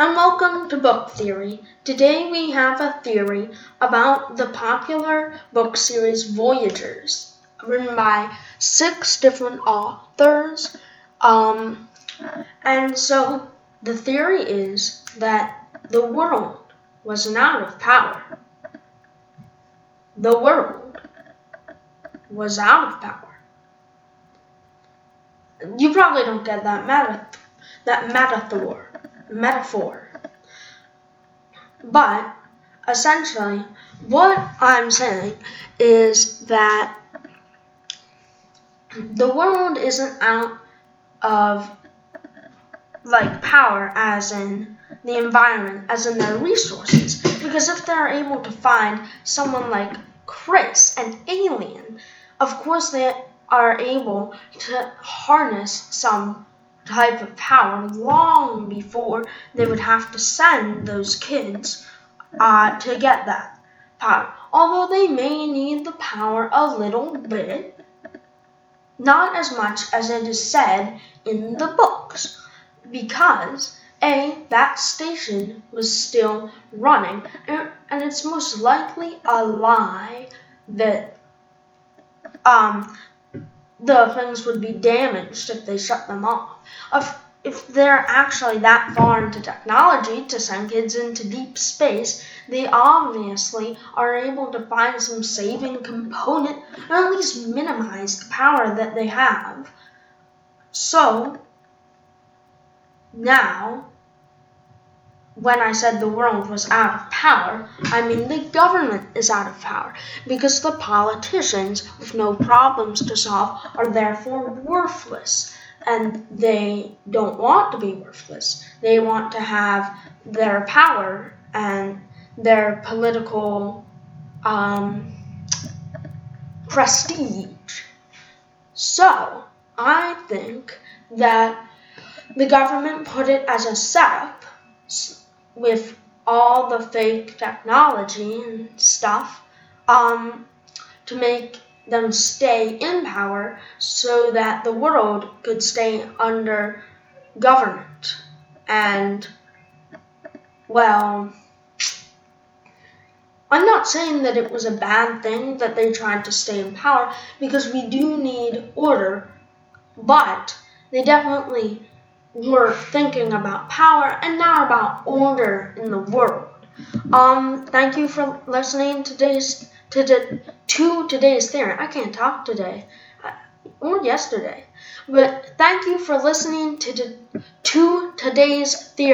and welcome to Book Theory. Today we have a theory about the popular book series Voyagers, written by six different authors. Um, and so the theory is that the world was out of power. The world was out of power. You probably don't get that meta- that metaphor metaphor. But essentially, what I'm saying is that the world isn't out of like power as in the environment as in their resources because if they're able to find someone like Chris an alien of course they are able to harness some type of power long before they would have to send those kids uh, to get that power. Although they may need the power a little bit, not as much as it is said in the books, because a that station was still running, and, and it's most likely a lie that um the things would be damaged if they shut them off. If, if they're actually that far into technology to send kids into deep space, they obviously are able to find some saving component or at least minimize the power that they have. So, now when I said the world was out of power, I mean the government is out of power because the politicians with no problems to solve are therefore worthless. And they don't want to be worthless. They want to have their power and their political um, prestige. So, I think that the government put it as a setup with all the fake technology and stuff um, to make them stay in power so that the world could stay under government. And, well, I'm not saying that it was a bad thing that they tried to stay in power because we do need order, but they definitely were thinking about power and not about order in the world. Um, thank you for listening today's to, to, to today's theory. I can't talk today or yesterday, but thank you for listening to to today's theory.